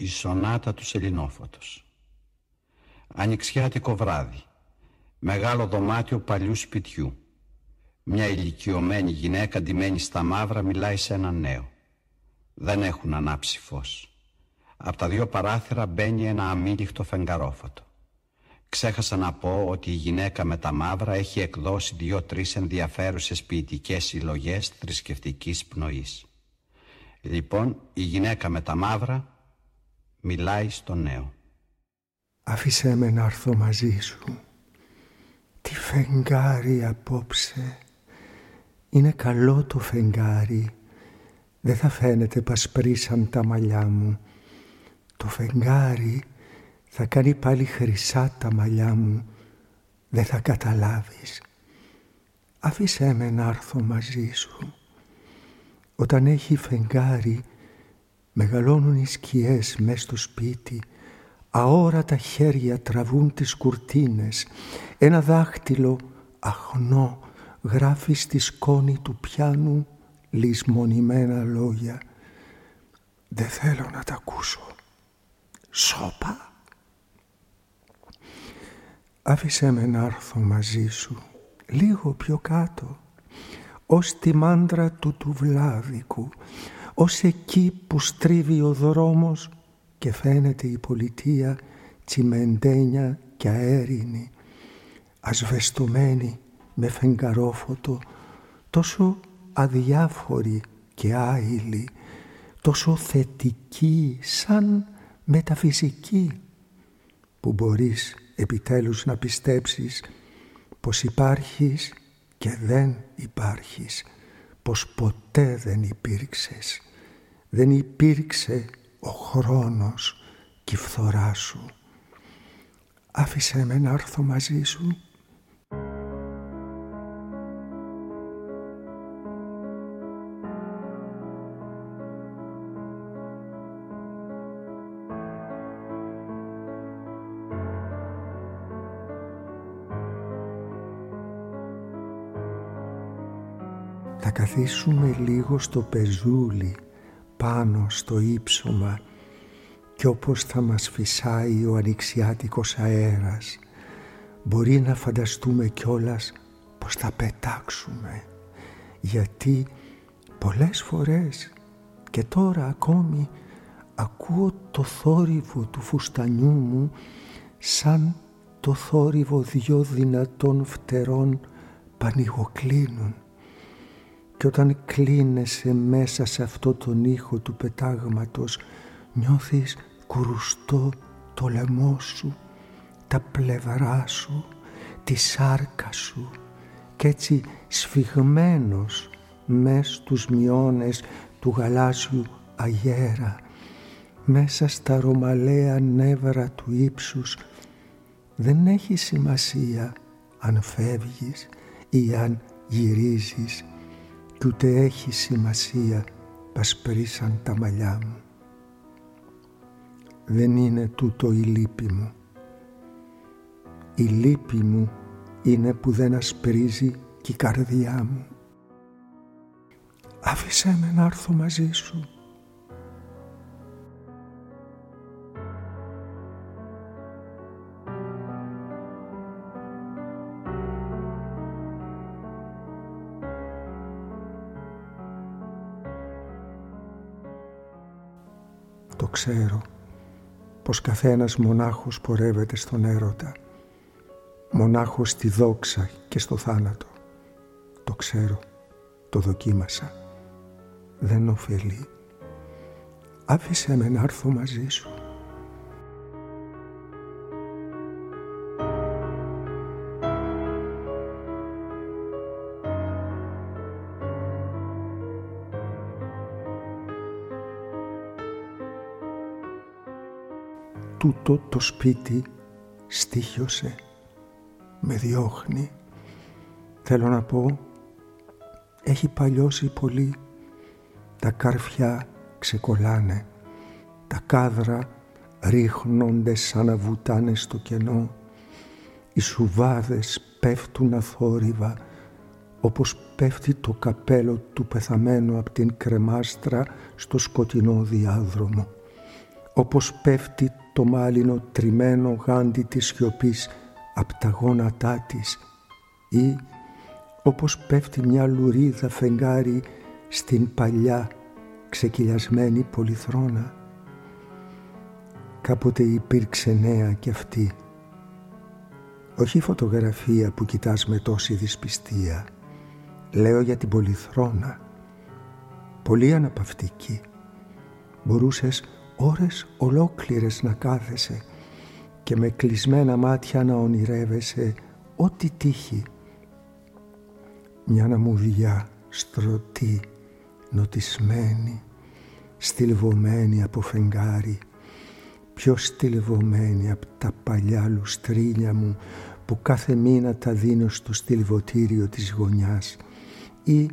Η σονάτα του Σελινόφωτος Ανοιξιάτικο βράδυ Μεγάλο δωμάτιο παλιού σπιτιού. Μια ηλικιωμένη γυναίκα ντυμένη στα μαύρα μιλάει σε έναν νέο. Δεν έχουν ανάψει φως. Από τα δύο παράθυρα μπαίνει ένα αμήλιχτο φεγγαρόφωτο. Ξέχασα να πω ότι η γυναίκα με τα μαύρα έχει εκδώσει δύο-τρεις ενδιαφέρουσες ποιητικές συλλογές θρησκευτικής πνοής. Λοιπόν, η γυναίκα με τα μαύρα μιλάει στο νέο. Άφησέ με να έρθω μαζί σου. Τι φεγγάρι απόψε. Είναι καλό το φεγγάρι. Δεν θα φαίνεται πασπρίσαν τα μαλλιά μου. Το φεγγάρι θα κάνει πάλι χρυσά τα μαλλιά μου. Δεν θα καταλάβεις. Άφησέ με να έρθω μαζί σου. Όταν έχει φεγγάρι, μεγαλώνουν οι σκιές μες στο σπίτι, αόρατα χέρια τραβούν τις κουρτίνες, ένα δάχτυλο αχνό γράφει στη σκόνη του πιάνου λησμονημένα λόγια. Δεν θέλω να τα ακούσω. Σώπα. Άφησέ με να έρθω μαζί σου, λίγο πιο κάτω ως τη μάντρα του του βλάβικου, ως εκεί που στρίβει ο δρόμος και φαίνεται η πολιτεία τσιμεντένια και αέρινη, ασβεστομένη με φεγγαρόφωτο, τόσο αδιάφορη και άειλη, τόσο θετική σαν μεταφυσική, που μπορείς επιτέλους να πιστέψεις πως υπάρχεις και δεν υπάρχεις, πως ποτέ δεν υπήρξες. Δεν υπήρξε ο χρόνος και η φθορά σου. Άφησέ με να έρθω μαζί σου καθίσουμε λίγο στο πεζούλι πάνω στο ύψωμα και όπως θα μας φυσάει ο ανοιξιάτικος αέρας μπορεί να φανταστούμε κιόλας πως θα πετάξουμε. Γιατί πολλές φορές και τώρα ακόμη ακούω το θόρυβο του φουστανιού μου σαν το θόρυβο δυο δυνατών φτερών πανηγοκλίνουν και όταν κλείνεσαι μέσα σε αυτό τον ήχο του πετάγματος νιώθεις κουρουστό το λαιμό σου, τα πλευρά σου, τη σάρκα σου. Και έτσι σφιγμένος μες στους μειώνες του γαλάζιου αγέρα μέσα στα ρωμαλαία νεύρα του ύψους δεν έχει σημασία αν φεύγεις ή αν γυρίζεις κι ούτε έχει σημασία πασπρίσαν τα μαλλιά μου. Δεν είναι τούτο η λύπη μου. Η λύπη μου είναι που δεν ασπρίζει κι η καρδιά μου. Άφησέ με να έρθω μαζί σου ξέρω πως καθένας μονάχος πορεύεται στον έρωτα, μονάχος στη δόξα και στο θάνατο. Το ξέρω, το δοκίμασα. Δεν ωφελεί. Άφησε με να έρθω μαζί σου. Τούτο το σπίτι στήχιωσε, με διώχνει. Θέλω να πω, έχει παλιώσει πολύ. Τα καρφιά ξεκολλάνε, τα κάδρα ρίχνονται σαν να βουτάνε στο κενό. Οι σουβάδες πέφτουν αθόρυβα, όπως πέφτει το καπέλο του πεθαμένου από την κρεμάστρα στο σκοτεινό διάδρομο όπως πέφτει το μάλινο τριμμένο γάντι της σιωπής απ' τα γόνατά της ή όπως πέφτει μια λουρίδα φεγγάρι στην παλιά ξεκυλιασμένη πολυθρόνα. Κάποτε υπήρξε νέα κι αυτή. Όχι η φωτογραφία που κοιτάς με τόση δυσπιστία. Λέω για την πολυθρόνα. Πολύ αναπαυτική. Μπορούσες ώρες ολόκληρες να κάθεσαι και με κλεισμένα μάτια να ονειρεύεσαι ό,τι τύχει. Μια ναμουδιά στρωτή, νοτισμένη, στυλβωμένη από φεγγάρι, πιο στυλβωμένη από τα παλιά λουστρίνια μου που κάθε μήνα τα δίνω στο στυλβωτήριο της γωνιάς ή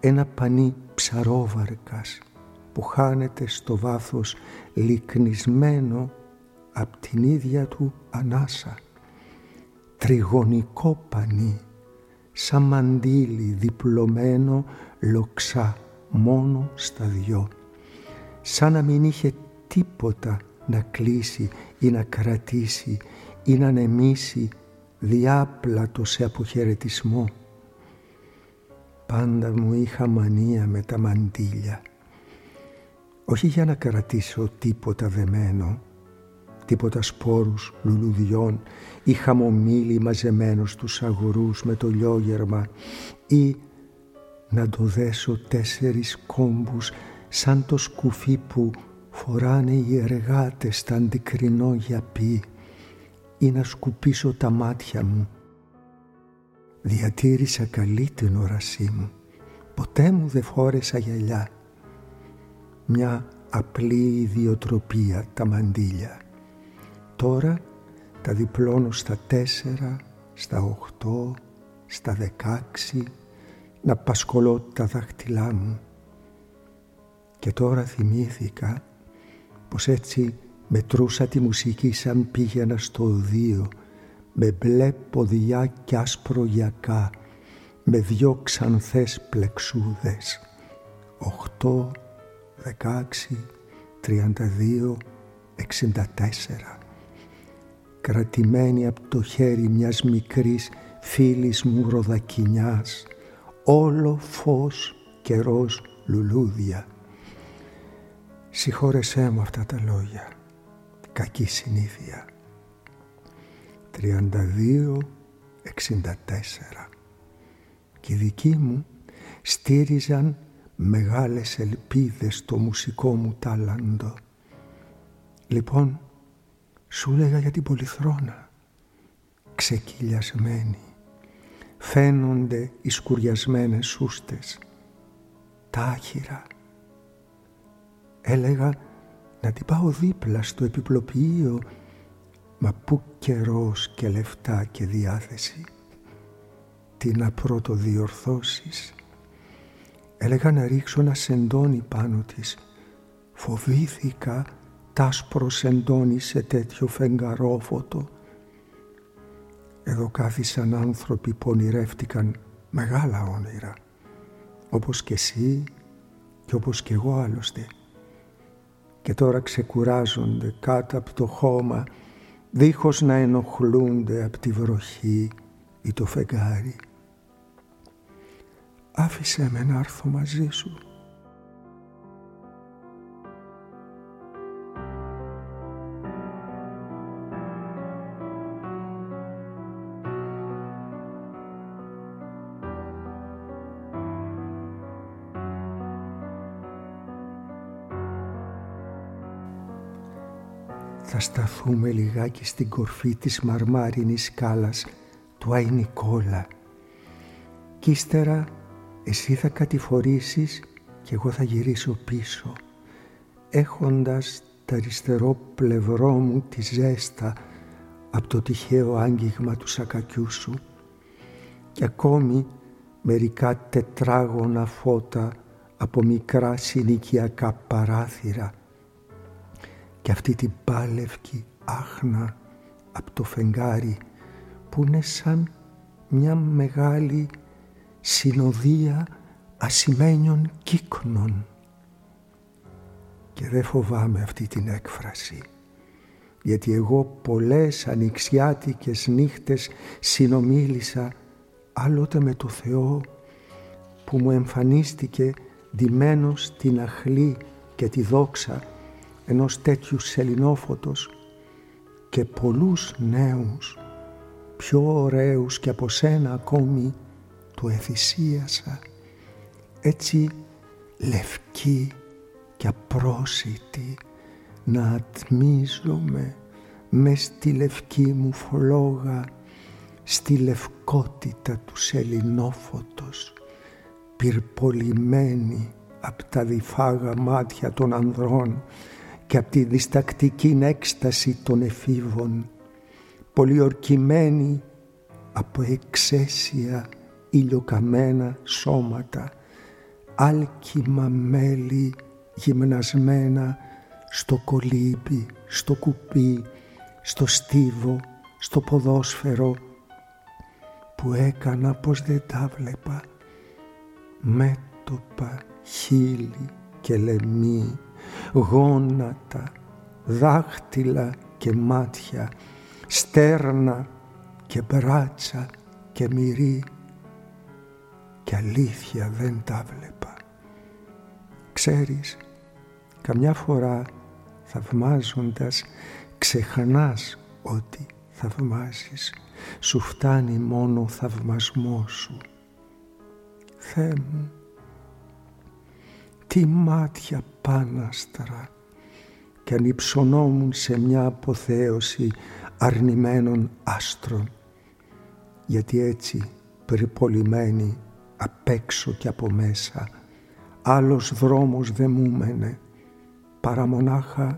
ένα πανί ψαρόβαρκας που χάνεται στο βάθος λυκνισμένο από την ίδια του ανάσα. Τριγωνικό πανί, σαν μαντίλι διπλωμένο λοξά μόνο στα δυο. Σαν να μην είχε τίποτα να κλείσει ή να κρατήσει ή να ανεμίσει διάπλατο σε αποχαιρετισμό. Πάντα μου είχα μανία με τα μαντήλια όχι για να κρατήσω τίποτα δεμένο, τίποτα σπόρους λουλουδιών ή χαμομήλι μαζεμένο στους αγορούς με το λιόγερμα ή να το δέσω τέσσερις κόμπους σαν το σκουφί που φοράνε οι εργάτες στα αντικρινό γιαπί ή να σκουπίσω τα μάτια μου. Διατήρησα καλή την όρασή μου. Ποτέ μου δεν φόρεσα γυαλιά μια απλή ιδιοτροπία τα μαντήλια. Τώρα τα διπλώνω στα τέσσερα, στα οχτώ, στα δεκάξι, να πασκολώ τα δάχτυλά μου. Και τώρα θυμήθηκα πως έτσι μετρούσα τη μουσική σαν πήγαινα στο οδείο με μπλε ποδιά κι άσπρο γιακά με δυο ξανθές πλεξούδες. Οχτώ, 16, 32, 64 κρατημένη από το χέρι μιας μικρής φίλης μου ροδακινιάς όλο φως καιρός λουλούδια. Συγχώρεσέ μου αυτά τα λόγια. Κακή συνήθεια. 32, 64 και οι δικοί μου στήριζαν μεγάλες ελπίδες στο μουσικό μου τάλαντο. Λοιπόν, σου λέγα για την πολυθρόνα, ξεκυλιασμένη. Φαίνονται οι σκουριασμένες σούστες, τα άχυρα. Έλεγα να την πάω δίπλα στο επιπλοποιείο, μα πού καιρός και λεφτά και διάθεση. Τι να πρώτο διορθώσεις Έλεγα να ρίξω ένα σεντόνι πάνω της. Φοβήθηκα τάσπρο σεντόνι σε τέτοιο φεγγαρόφωτο. Εδώ κάθισαν άνθρωποι που ονειρεύτηκαν μεγάλα όνειρα. Όπως και εσύ και όπως και εγώ άλλωστε. Και τώρα ξεκουράζονται κάτω από το χώμα δίχως να ενοχλούνται από τη βροχή ή το φεγγάρι άφησέ με να έρθω μαζί σου. Θα σταθούμε λιγάκι στην κορφή της μαρμάρινης σκάλας του Αϊ Νικόλα κι ύστερα εσύ θα κατηφορήσεις και εγώ θα γυρίσω πίσω, έχοντας τα αριστερό πλευρό μου τη ζέστα από το τυχαίο άγγιγμα του σακακιού σου και ακόμη μερικά τετράγωνα φώτα από μικρά συνοικιακά παράθυρα και αυτή την πάλευκη άχνα από το φεγγάρι που είναι σαν μια μεγάλη συνοδεία ασημένιων κύκνων. Και δεν φοβάμαι αυτή την έκφραση γιατί εγώ πολλές ανοιξιάτικες νύχτες συνομίλησα άλλοτε με το Θεό που μου εμφανίστηκε ντυμένος στην αχλή και τη δόξα ενός τέτοιου σελινόφωτος και πολλούς νέους πιο ωραίους και από σένα ακόμη του εθυσίασα έτσι λευκή και απρόσιτη να ατμίζομαι μες στη λευκή μου φλόγα στη λευκότητα του σελινόφωτος πυρπολημένη απ' τα διφάγα μάτια των ανδρών και απ' τη διστακτική έκσταση των εφήβων πολιορκημένη από εξαίσια ηλιοκαμένα σώματα άλκημα μέλη γυμνασμένα στο κολύμπι, στο κουπί, στο στίβο, στο ποδόσφαιρο που έκανα πως δεν τα βλέπα. Μέτωπα, χείλη και λεμί, γόνατα, δάχτυλα και μάτια, στέρνα και μπράτσα και μυρί και αλήθεια δεν τα βλέπα. Ξέρεις, καμιά φορά θαυμάζοντας ξεχνάς ότι θαυμάζεις. Σου φτάνει μόνο ο θαυμασμός σου. Θεέ μου τι μάτια πάναστρα και ανυψωνόμουν σε μια αποθέωση αρνημένων άστρων. Γιατί έτσι περιπολημένοι απ' έξω και από μέσα άλλος δρόμος δεν μου μένε παρά μονάχα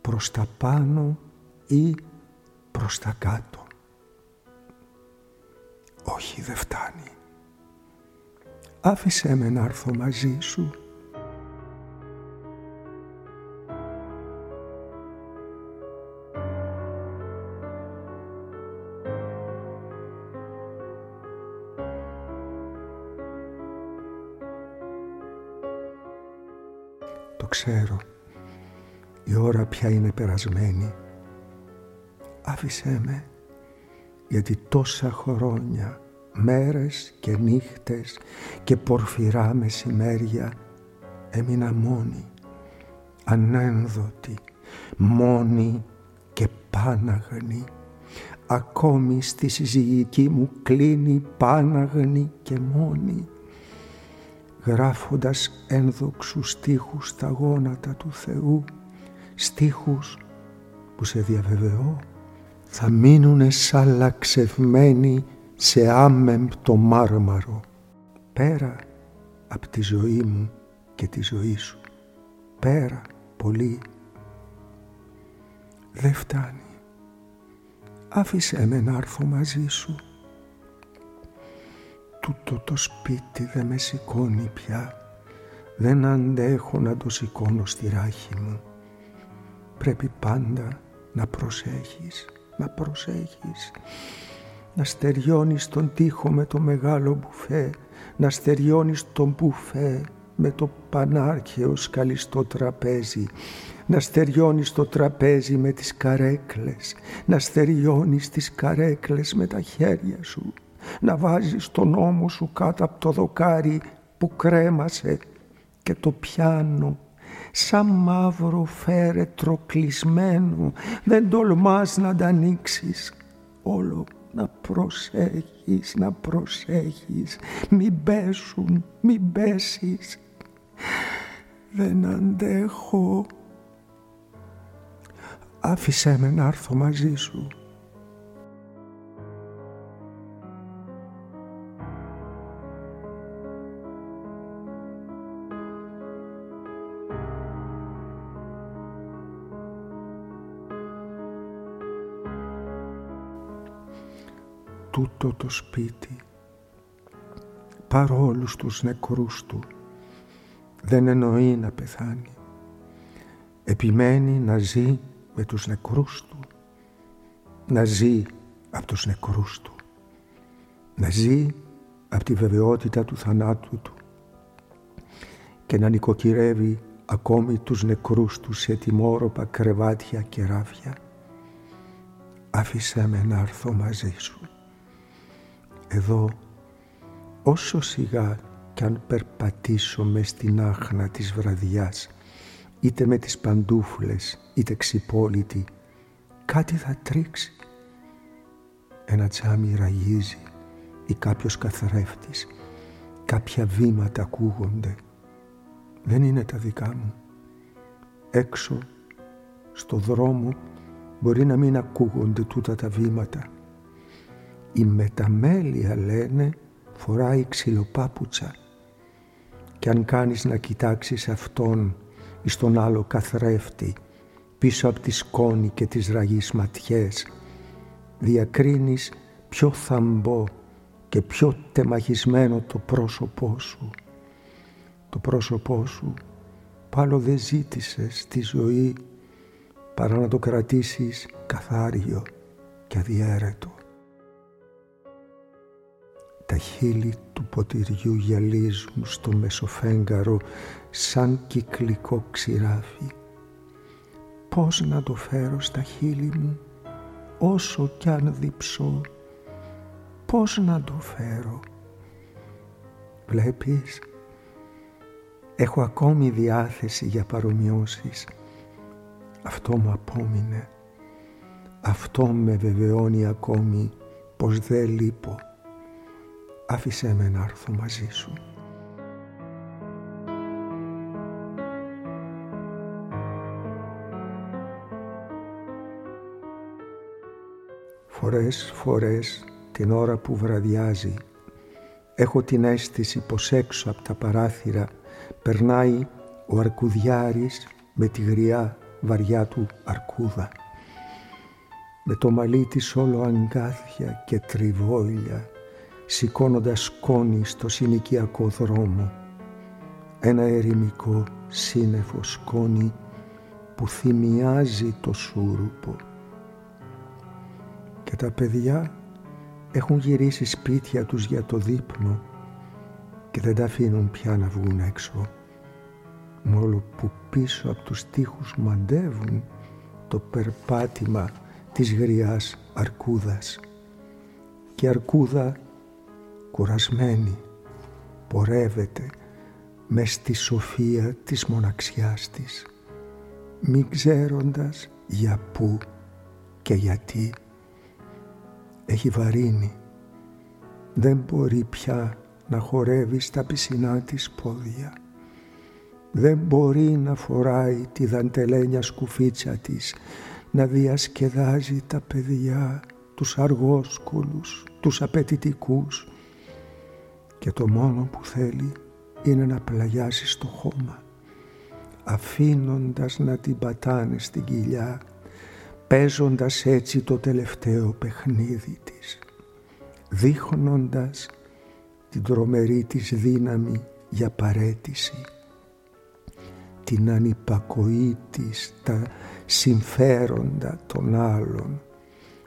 προς τα πάνω ή προς τα κάτω. Όχι δεν φτάνει. Άφησέ με να έρθω μαζί σου. Πια είναι περασμένη. Άφησέ με, γιατί τόσα χρόνια, μέρες και νύχτες και πορφυρά μεσημέρια έμεινα μόνη, ανένδοτη, μόνη και πάναγνη. Ακόμη στη συζυγική μου κλείνει πάναγνη και μόνη γράφοντας ένδοξους στίχους στα γόνατα του Θεού στίχους που σε διαβεβαιώ θα μείνουνε σαλαξευμένοι σε άμεμπτο μάρμαρο. Πέρα από τη ζωή μου και τη ζωή σου. Πέρα πολύ. Δεν φτάνει. Άφησέ με να έρθω μαζί σου. Τούτο το σπίτι δεν με σηκώνει πια. Δεν αντέχω να το σηκώνω στη ράχη μου πρέπει πάντα να προσέχεις, να προσέχεις. Να στεριώνεις τον τοίχο με το μεγάλο μπουφέ, να στεριώνεις τον μπουφέ με το πανάρχαιο σκαλιστό τραπέζι, να στεριώνεις το τραπέζι με τις καρέκλες, να στεριώνεις τις καρέκλες με τα χέρια σου, να βάζεις τον ώμο σου κάτω από το δοκάρι που κρέμασε και το πιάνο σαν μαύρο φέρετρο κλεισμένο δεν τολμάς να τα ανοίξεις. όλο να προσέχεις, να προσέχεις. Μην πέσουν, μην πέσεις. Δεν αντέχω. Άφησέ με να έρθω μαζί σου τούτο το σπίτι. Παρόλους τους νεκρούς του. Δεν εννοεί να πεθάνει. Επιμένει να ζει με τους νεκρούς του. Να ζει από τους νεκρούς του. Να ζει από τη βεβαιότητα του θανάτου του. Και να νοικοκυρεύει ακόμη τους νεκρούς τους σε τιμόροπα κρεβάτια και ράφια. Άφησέ με να έρθω μαζί σου. Εδώ, όσο σιγά κι αν περπατήσω με στην άχνα της βραδιάς, είτε με τις παντούφλες, είτε ξυπόλυτη, κάτι θα τρίξει. Ένα τσάμι ραγίζει ή κάποιος καθρέφτης, κάποια βήματα ακούγονται. Δεν είναι τα δικά μου. Έξω, στο δρόμο, μπορεί να μην ακούγονται τούτα τα βήματα. Η μεταμέλεια λένε φοράει ξυλοπάπουτσα και αν κάνεις να κοιτάξεις αυτόν ή στον άλλο καθρέφτη πίσω από τη σκόνη και τις ραγείς ματιές διακρίνεις πιο θαμπό και πιο τεμαχισμένο το πρόσωπό σου. Το πρόσωπό σου πάλο δεν ζήτησε στη ζωή παρά να το κρατήσεις καθάριο και αδιέρετο. Τα χείλη του ποτηριού γυαλίζουν στο μεσοφέγγαρο σαν κυκλικό ξηράφι. Πώς να το φέρω στα χείλη μου όσο κι αν διψώ; Πώς να το φέρω; Βλέπεις, έχω ακόμη διάθεση για παρομοιώσεις. Αυτό μου απόμεινε. Αυτό με βεβαιώνει ακόμη πως δεν λείπω. Άφησέ με να έρθω μαζί σου. Φορές, φορές την ώρα που βραδιάζει. Έχω την αίσθηση πως έξω από τα παράθυρα περνάει ο αρκουδιάρης με τη γριά βαριά του αρκούδα. Με το μαλλί της όλο αγκάθια και τριβόλια σηκώνοντας σκόνη στο συνοικιακό δρόμο. Ένα ερημικό σύννεφο σκόνη που θυμιάζει το σούρουπο. Και τα παιδιά έχουν γυρίσει σπίτια τους για το δείπνο και δεν τα αφήνουν πια να βγουν έξω. Μόλο που πίσω από τους τοίχους μαντεύουν το περπάτημα της γριάς αρκούδας. Και η αρκούδα κουρασμένη πορεύεται με στη σοφία της μοναξιάς της, μη ξέροντας για πού και γιατί έχει βαρύνει. Δεν μπορεί πια να χορεύει στα πισινά της πόδια. Δεν μπορεί να φοράει τη δαντελένια σκουφίτσα της, να διασκεδάζει τα παιδιά, τους αργόσκολους, τους απαιτητικούς και το μόνο που θέλει είναι να πλαγιάσει στο χώμα αφήνοντας να την πατάνε στην κοιλιά παίζοντας έτσι το τελευταίο παιχνίδι της, δείχνοντας την τρομερή της δύναμη για παρέτηση, την ανυπακοή της, τα συμφέροντα των άλλων,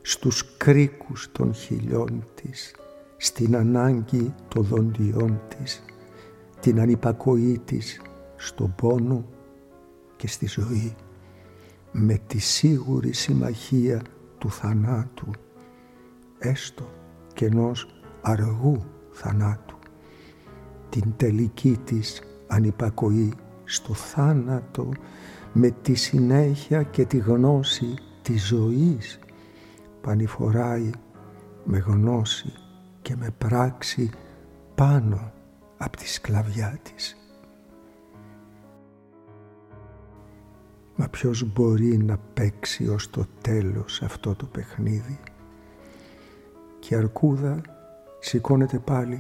στους κρίκους των χιλιών της, στην ανάγκη των δοντιών της, την ανυπακοή της στον πόνο και στη ζωή με τη σίγουρη συμμαχία του θανάτου, έστω και ενός αργού θανάτου, την τελική της ανυπακοή στο θάνατο με τη συνέχεια και τη γνώση της ζωής πανηφοράει με γνώση και με πράξη πάνω από τη σκλαβιά της. Μα ποιος μπορεί να παίξει ως το τέλος αυτό το παιχνίδι; Και η αρκούδα σηκώνεται πάλι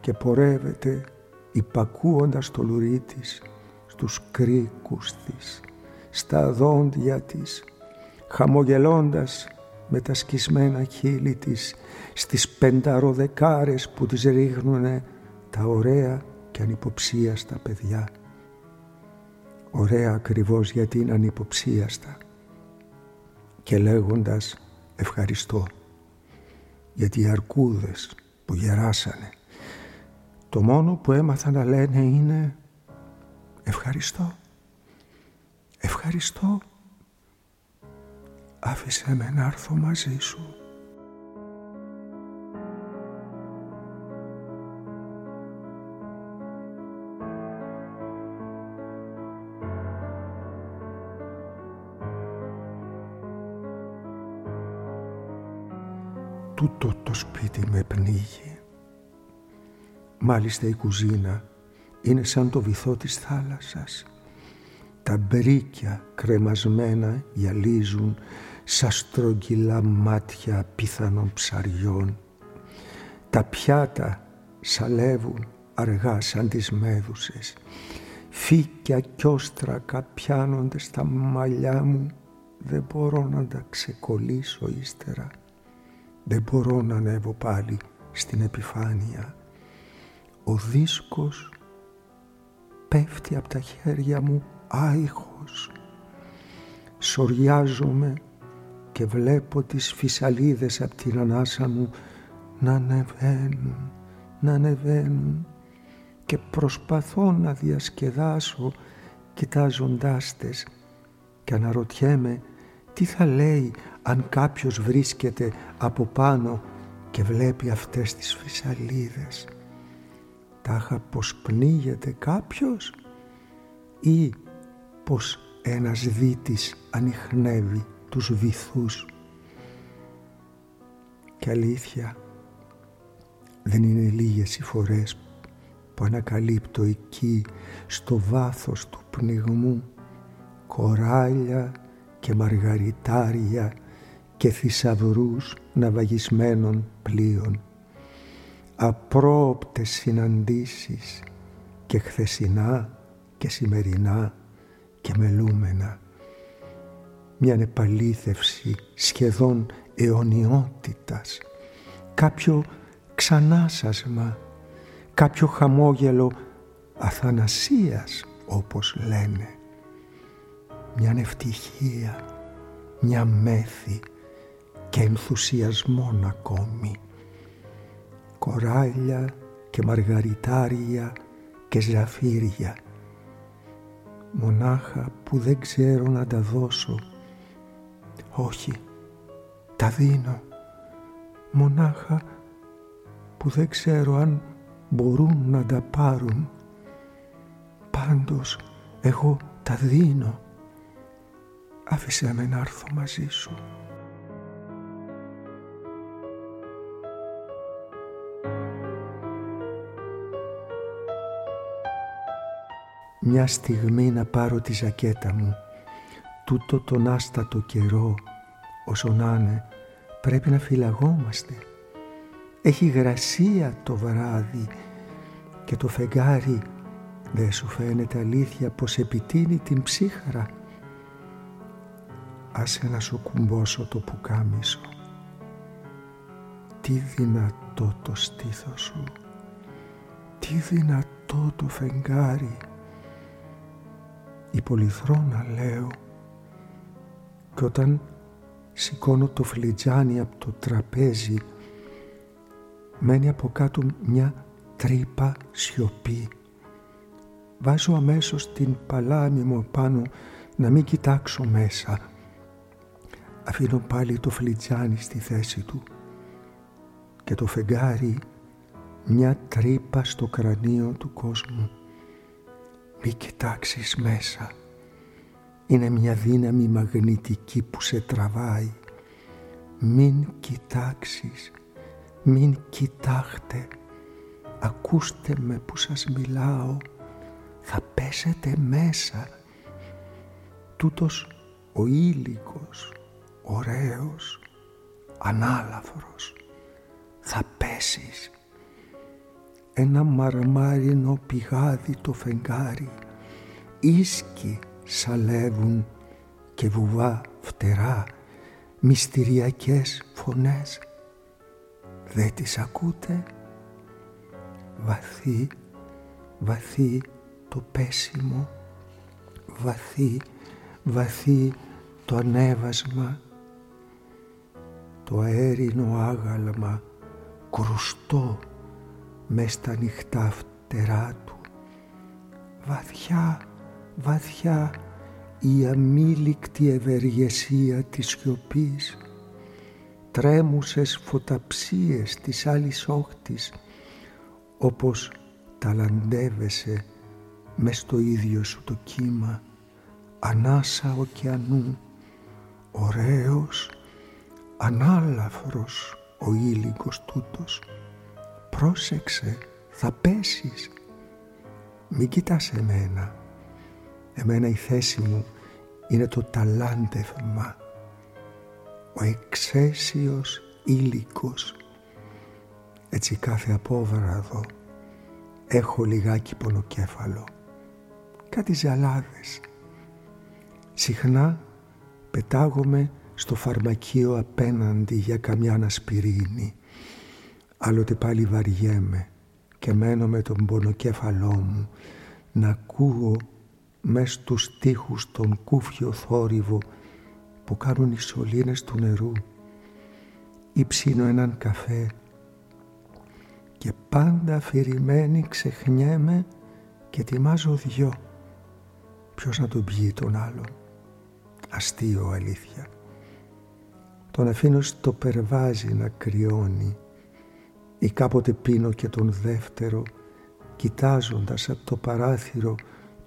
και πορεύεται υπακούοντας το λουρί της στους κρίκους της, στα δόντια της, χαμογελώντας με τα σκισμένα χείλη της στις πενταροδεκάρες που της ρίχνουνε τα ωραία και ανυποψίαστα παιδιά ωραία ακριβώς γιατί είναι ανυποψίαστα και λέγοντας ευχαριστώ γιατί οι αρκούδες που γεράσανε το μόνο που έμαθα να λένε είναι Ευχαριστώ. Ευχαριστώ. Άφησέ με να έρθω μαζί σου. Τούτο το σπίτι με πνίγει. Μάλιστα η κουζίνα είναι σαν το βυθό της θάλασσας. Τα μπρίκια κρεμασμένα γυαλίζουν σαν στρογγυλά μάτια πιθανών ψαριών. Τα πιάτα σαλεύουν αργά σαν τις μέδουσες. Φύκια κι όστρακα πιάνονται στα μαλλιά μου. Δεν μπορώ να τα ξεκολλήσω ύστερα. Δεν μπορώ να ανέβω πάλι στην επιφάνεια. Ο δίσκος πέφτει από τα χέρια μου άϊχος. Σοριάζομαι και βλέπω τις φυσαλίδες από την ανάσα μου να ανεβαίνουν, να ανεβαίνουν και προσπαθώ να διασκεδάσω κοιτάζοντάς τες και αναρωτιέμαι τι θα λέει αν κάποιος βρίσκεται από πάνω και βλέπει αυτές τις φυσαλίδες. Τάχα πως πνίγεται κάποιος ή πως ένας δίτης ανοιχνεύει τους βυθούς. Και αλήθεια, δεν είναι λίγες οι φορές που ανακαλύπτω εκεί στο βάθος του πνιγμού κοράλια και μαργαριτάρια και θησαυρούς ναυαγισμένων πλοίων. Απρόοπτες συναντήσεις και χθεσινά και σημερινά και μελούμενα. Μια επαλήθευση σχεδόν αιωνιότητας. Κάποιο ξανάσασμα, κάποιο χαμόγελο αθανασίας όπως λένε. Μια ευτυχία, μια μέθη και ενθουσιασμόν ακόμη. Κοράλια και μαργαριτάρια και ζαφύρια. Μονάχα που δεν ξέρω να τα δώσω. Όχι, τα δίνω. Μονάχα που δεν ξέρω αν μπορούν να τα πάρουν. Πάντως εγώ τα δίνω. Άφησέ με να έρθω μαζί σου. μια στιγμή να πάρω τη ζακέτα μου. Τούτο τον άστατο καιρό, όσο να είναι, πρέπει να φυλαγόμαστε. Έχει γρασία το βράδυ και το φεγγάρι δεν σου φαίνεται αλήθεια πως επιτείνει την ψύχρα; Άσε να σου κουμπώσω το πουκάμισο. Τι δυνατό το στήθος σου. Τι δυνατό το φεγγάρι η πολυθρόνα λέω και όταν σηκώνω το φλιτζάνι από το τραπέζι μένει από κάτω μια τρύπα σιωπή. Βάζω αμέσως την παλάμη μου πάνω να μην κοιτάξω μέσα. Αφήνω πάλι το φλιτζάνι στη θέση του και το φεγγάρι μια τρύπα στο κρανίο του κόσμου. Μη κοιτάξεις μέσα. Είναι μια δύναμη μαγνητική που σε τραβάει. Μην κοιτάξεις. Μην κοιτάχτε. Ακούστε με που σας μιλάω. Θα πέσετε μέσα. Τούτος ο ήλικος, ωραίος, ανάλαφρος. Θα πέσεις ένα μαρμάρινο πηγάδι το φεγγάρι, ίσκι σαλεύουν και βουβά φτερά, μυστηριακές φωνές. Δεν τις ακούτε, βαθύ, βαθύ το πέσιμο, βαθύ, βαθύ το ανέβασμα, το αέρινο άγαλμα, κρουστό μες στα νυχτά φτερά του βαθιά βαθιά η αμήλικτη ευεργεσία της σιωπής, τρέμουσες φωταψίες της άλλης όχτης, όπως ταλαντεύεσαι μες στο ίδιο σου το κύμα, ανάσα ωκεανού, ωραίος, ανάλαφρος ο ήλικος τούτος. Πρόσεξε, θα πέσεις. Μην κοιτάς εμένα. Εμένα η θέση μου είναι το ταλάντευμα. Ο εξαίσιος ήλικος. Έτσι κάθε απόβραδο έχω λιγάκι πονοκέφαλο. Κάτι ζαλάδες. Συχνά πετάγομαι στο φαρμακείο απέναντι για καμιά ανασπιρίνη. Άλλοτε πάλι βαριέμαι και μένω με τον πονοκέφαλό μου να ακούω μες στους τείχους τον κούφιο θόρυβο που κάνουν οι σωλήνες του νερού ή ψήνω έναν καφέ και πάντα αφηρημένη ξεχνιέμαι και ετοιμάζω δυο. Ποιος να τον πιει τον άλλον; Αστείο αλήθεια. Τον αφήνω στο περβάζι να κρυώνει ή κάποτε πίνω και τον δεύτερο κοιτάζοντας από το παράθυρο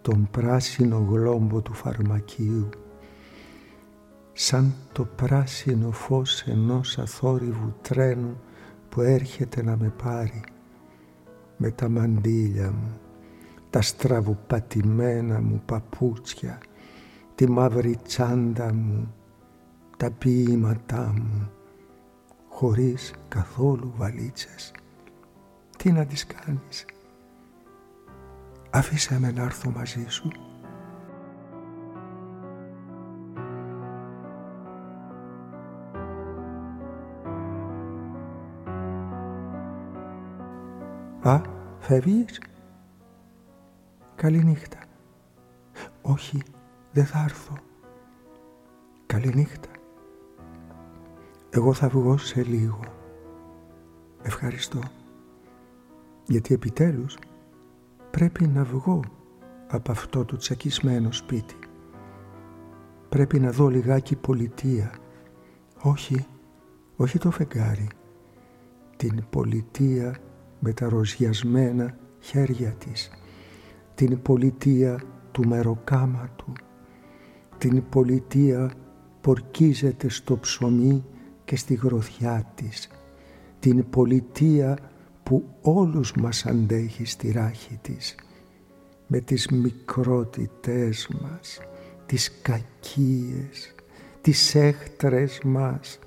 τον πράσινο γλόμπο του φαρμακείου σαν το πράσινο φως ενός αθόρυβου τρένου που έρχεται να με πάρει με τα μαντήλια μου, τα στραβοπατημένα μου παπούτσια, τη μαύρη τσάντα μου, τα ποίηματά μου, χωρίς καθόλου βαλίτσες. Τι να τις κάνεις; Αφήσε με να έρθω μαζί σου. Α, φεύγεις; Καληνύχτα. Όχι, δεν θα έρθω. Καληνύχτα. Εγώ θα βγω σε λίγο. Ευχαριστώ. Γιατί επιτέλους πρέπει να βγω από αυτό το τσακισμένο σπίτι. Πρέπει να δω λιγάκι πολιτεία. Όχι, όχι το φεγγάρι. Την πολιτεία με τα ροζιασμένα χέρια της. Την πολιτεία του μεροκάματου. Την πολιτεία πορκίζεται στο ψωμί και στη γροθιά της, την πολιτεία που όλους μας αντέχει στη ράχη της, με τις μικρότητές μας, τις κακίες, τις έχτρες μας,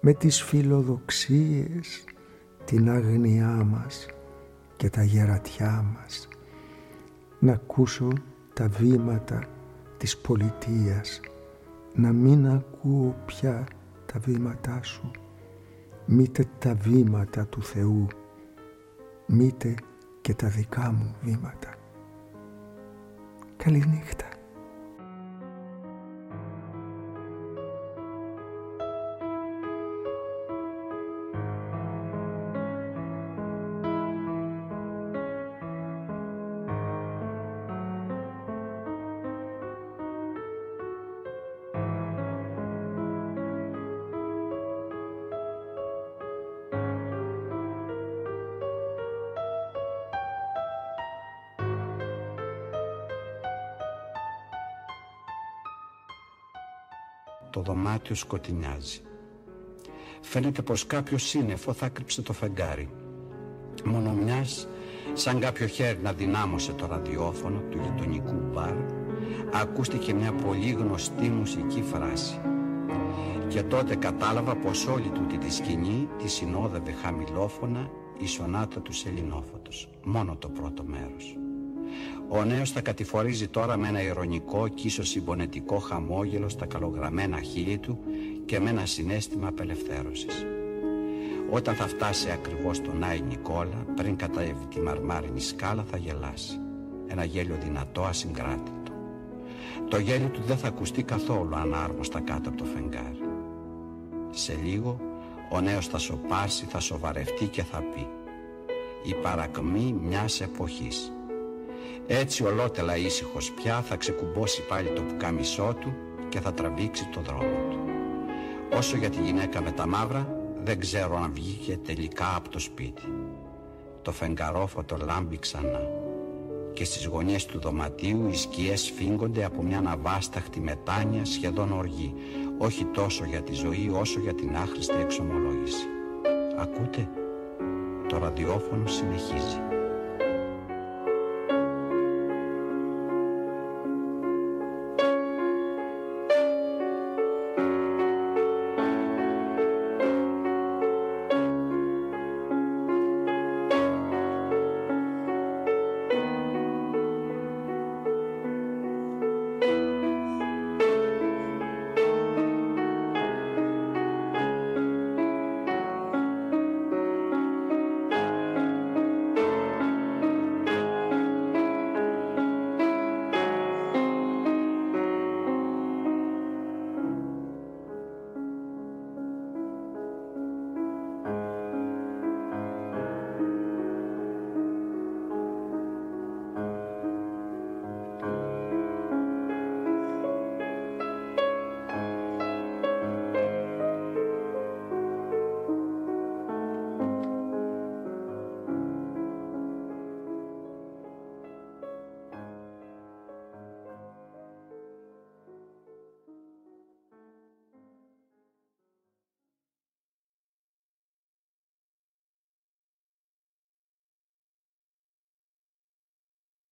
με τις φιλοδοξίες, την αγνιά μας και τα γερατιά μας. Να ακούσω τα βήματα της πολιτείας, να μην ακούω πια τα βήματά σου, μήτε τα βήματα του Θεού, μήτε και τα δικά μου βήματα. Καληνύχτα. Το δωμάτιο σκοτεινιάζει. Φαίνεται πως κάποιο σύννεφο θα κρύψει το φεγγάρι. Μόνο μιας, σαν κάποιο χέρι να δυνάμωσε το ραδιόφωνο του γειτονικού μπαρ, ακούστηκε μια πολύ γνωστή μουσική φράση. Και τότε κατάλαβα πως όλη τούτη τη σκηνή τη συνόδευε χαμηλόφωνα η σονάτα του Σελινόφωτος. Μόνο το πρώτο μέρος. Ο νέος θα κατηφορίζει τώρα με ένα ηρωνικό και ίσως συμπονετικό χαμόγελο στα καλογραμμένα χείλη του και με ένα συνέστημα απελευθέρωσης. Όταν θα φτάσει ακριβώς στον Άι Νικόλα, πριν καταεύει τη μαρμάρινη σκάλα θα γελάσει. Ένα γέλιο δυνατό ασυγκράτητο. Το γέλιο του δεν θα ακουστεί καθόλου ανάρμοστα κάτω από το φεγγάρι. Σε λίγο ο νέος θα σοπάσει, θα σοβαρευτεί και θα πει «Η παρακμή μιας εποχής» Έτσι ολότελα ήσυχος πια θα ξεκουμπώσει πάλι το πουκάμισό του και θα τραβήξει το δρόμο του. Όσο για τη γυναίκα με τα μαύρα, δεν ξέρω αν βγήκε τελικά από το σπίτι. Το φεγγαρόφωτο λάμπει ξανά και στις γωνιές του δωματίου οι σκιές φύγονται από μια ναβάσταχτη μετάνοια σχεδόν οργή, όχι τόσο για τη ζωή όσο για την άχρηστη εξομολόγηση. Ακούτε, το ραδιόφωνο συνεχίζει.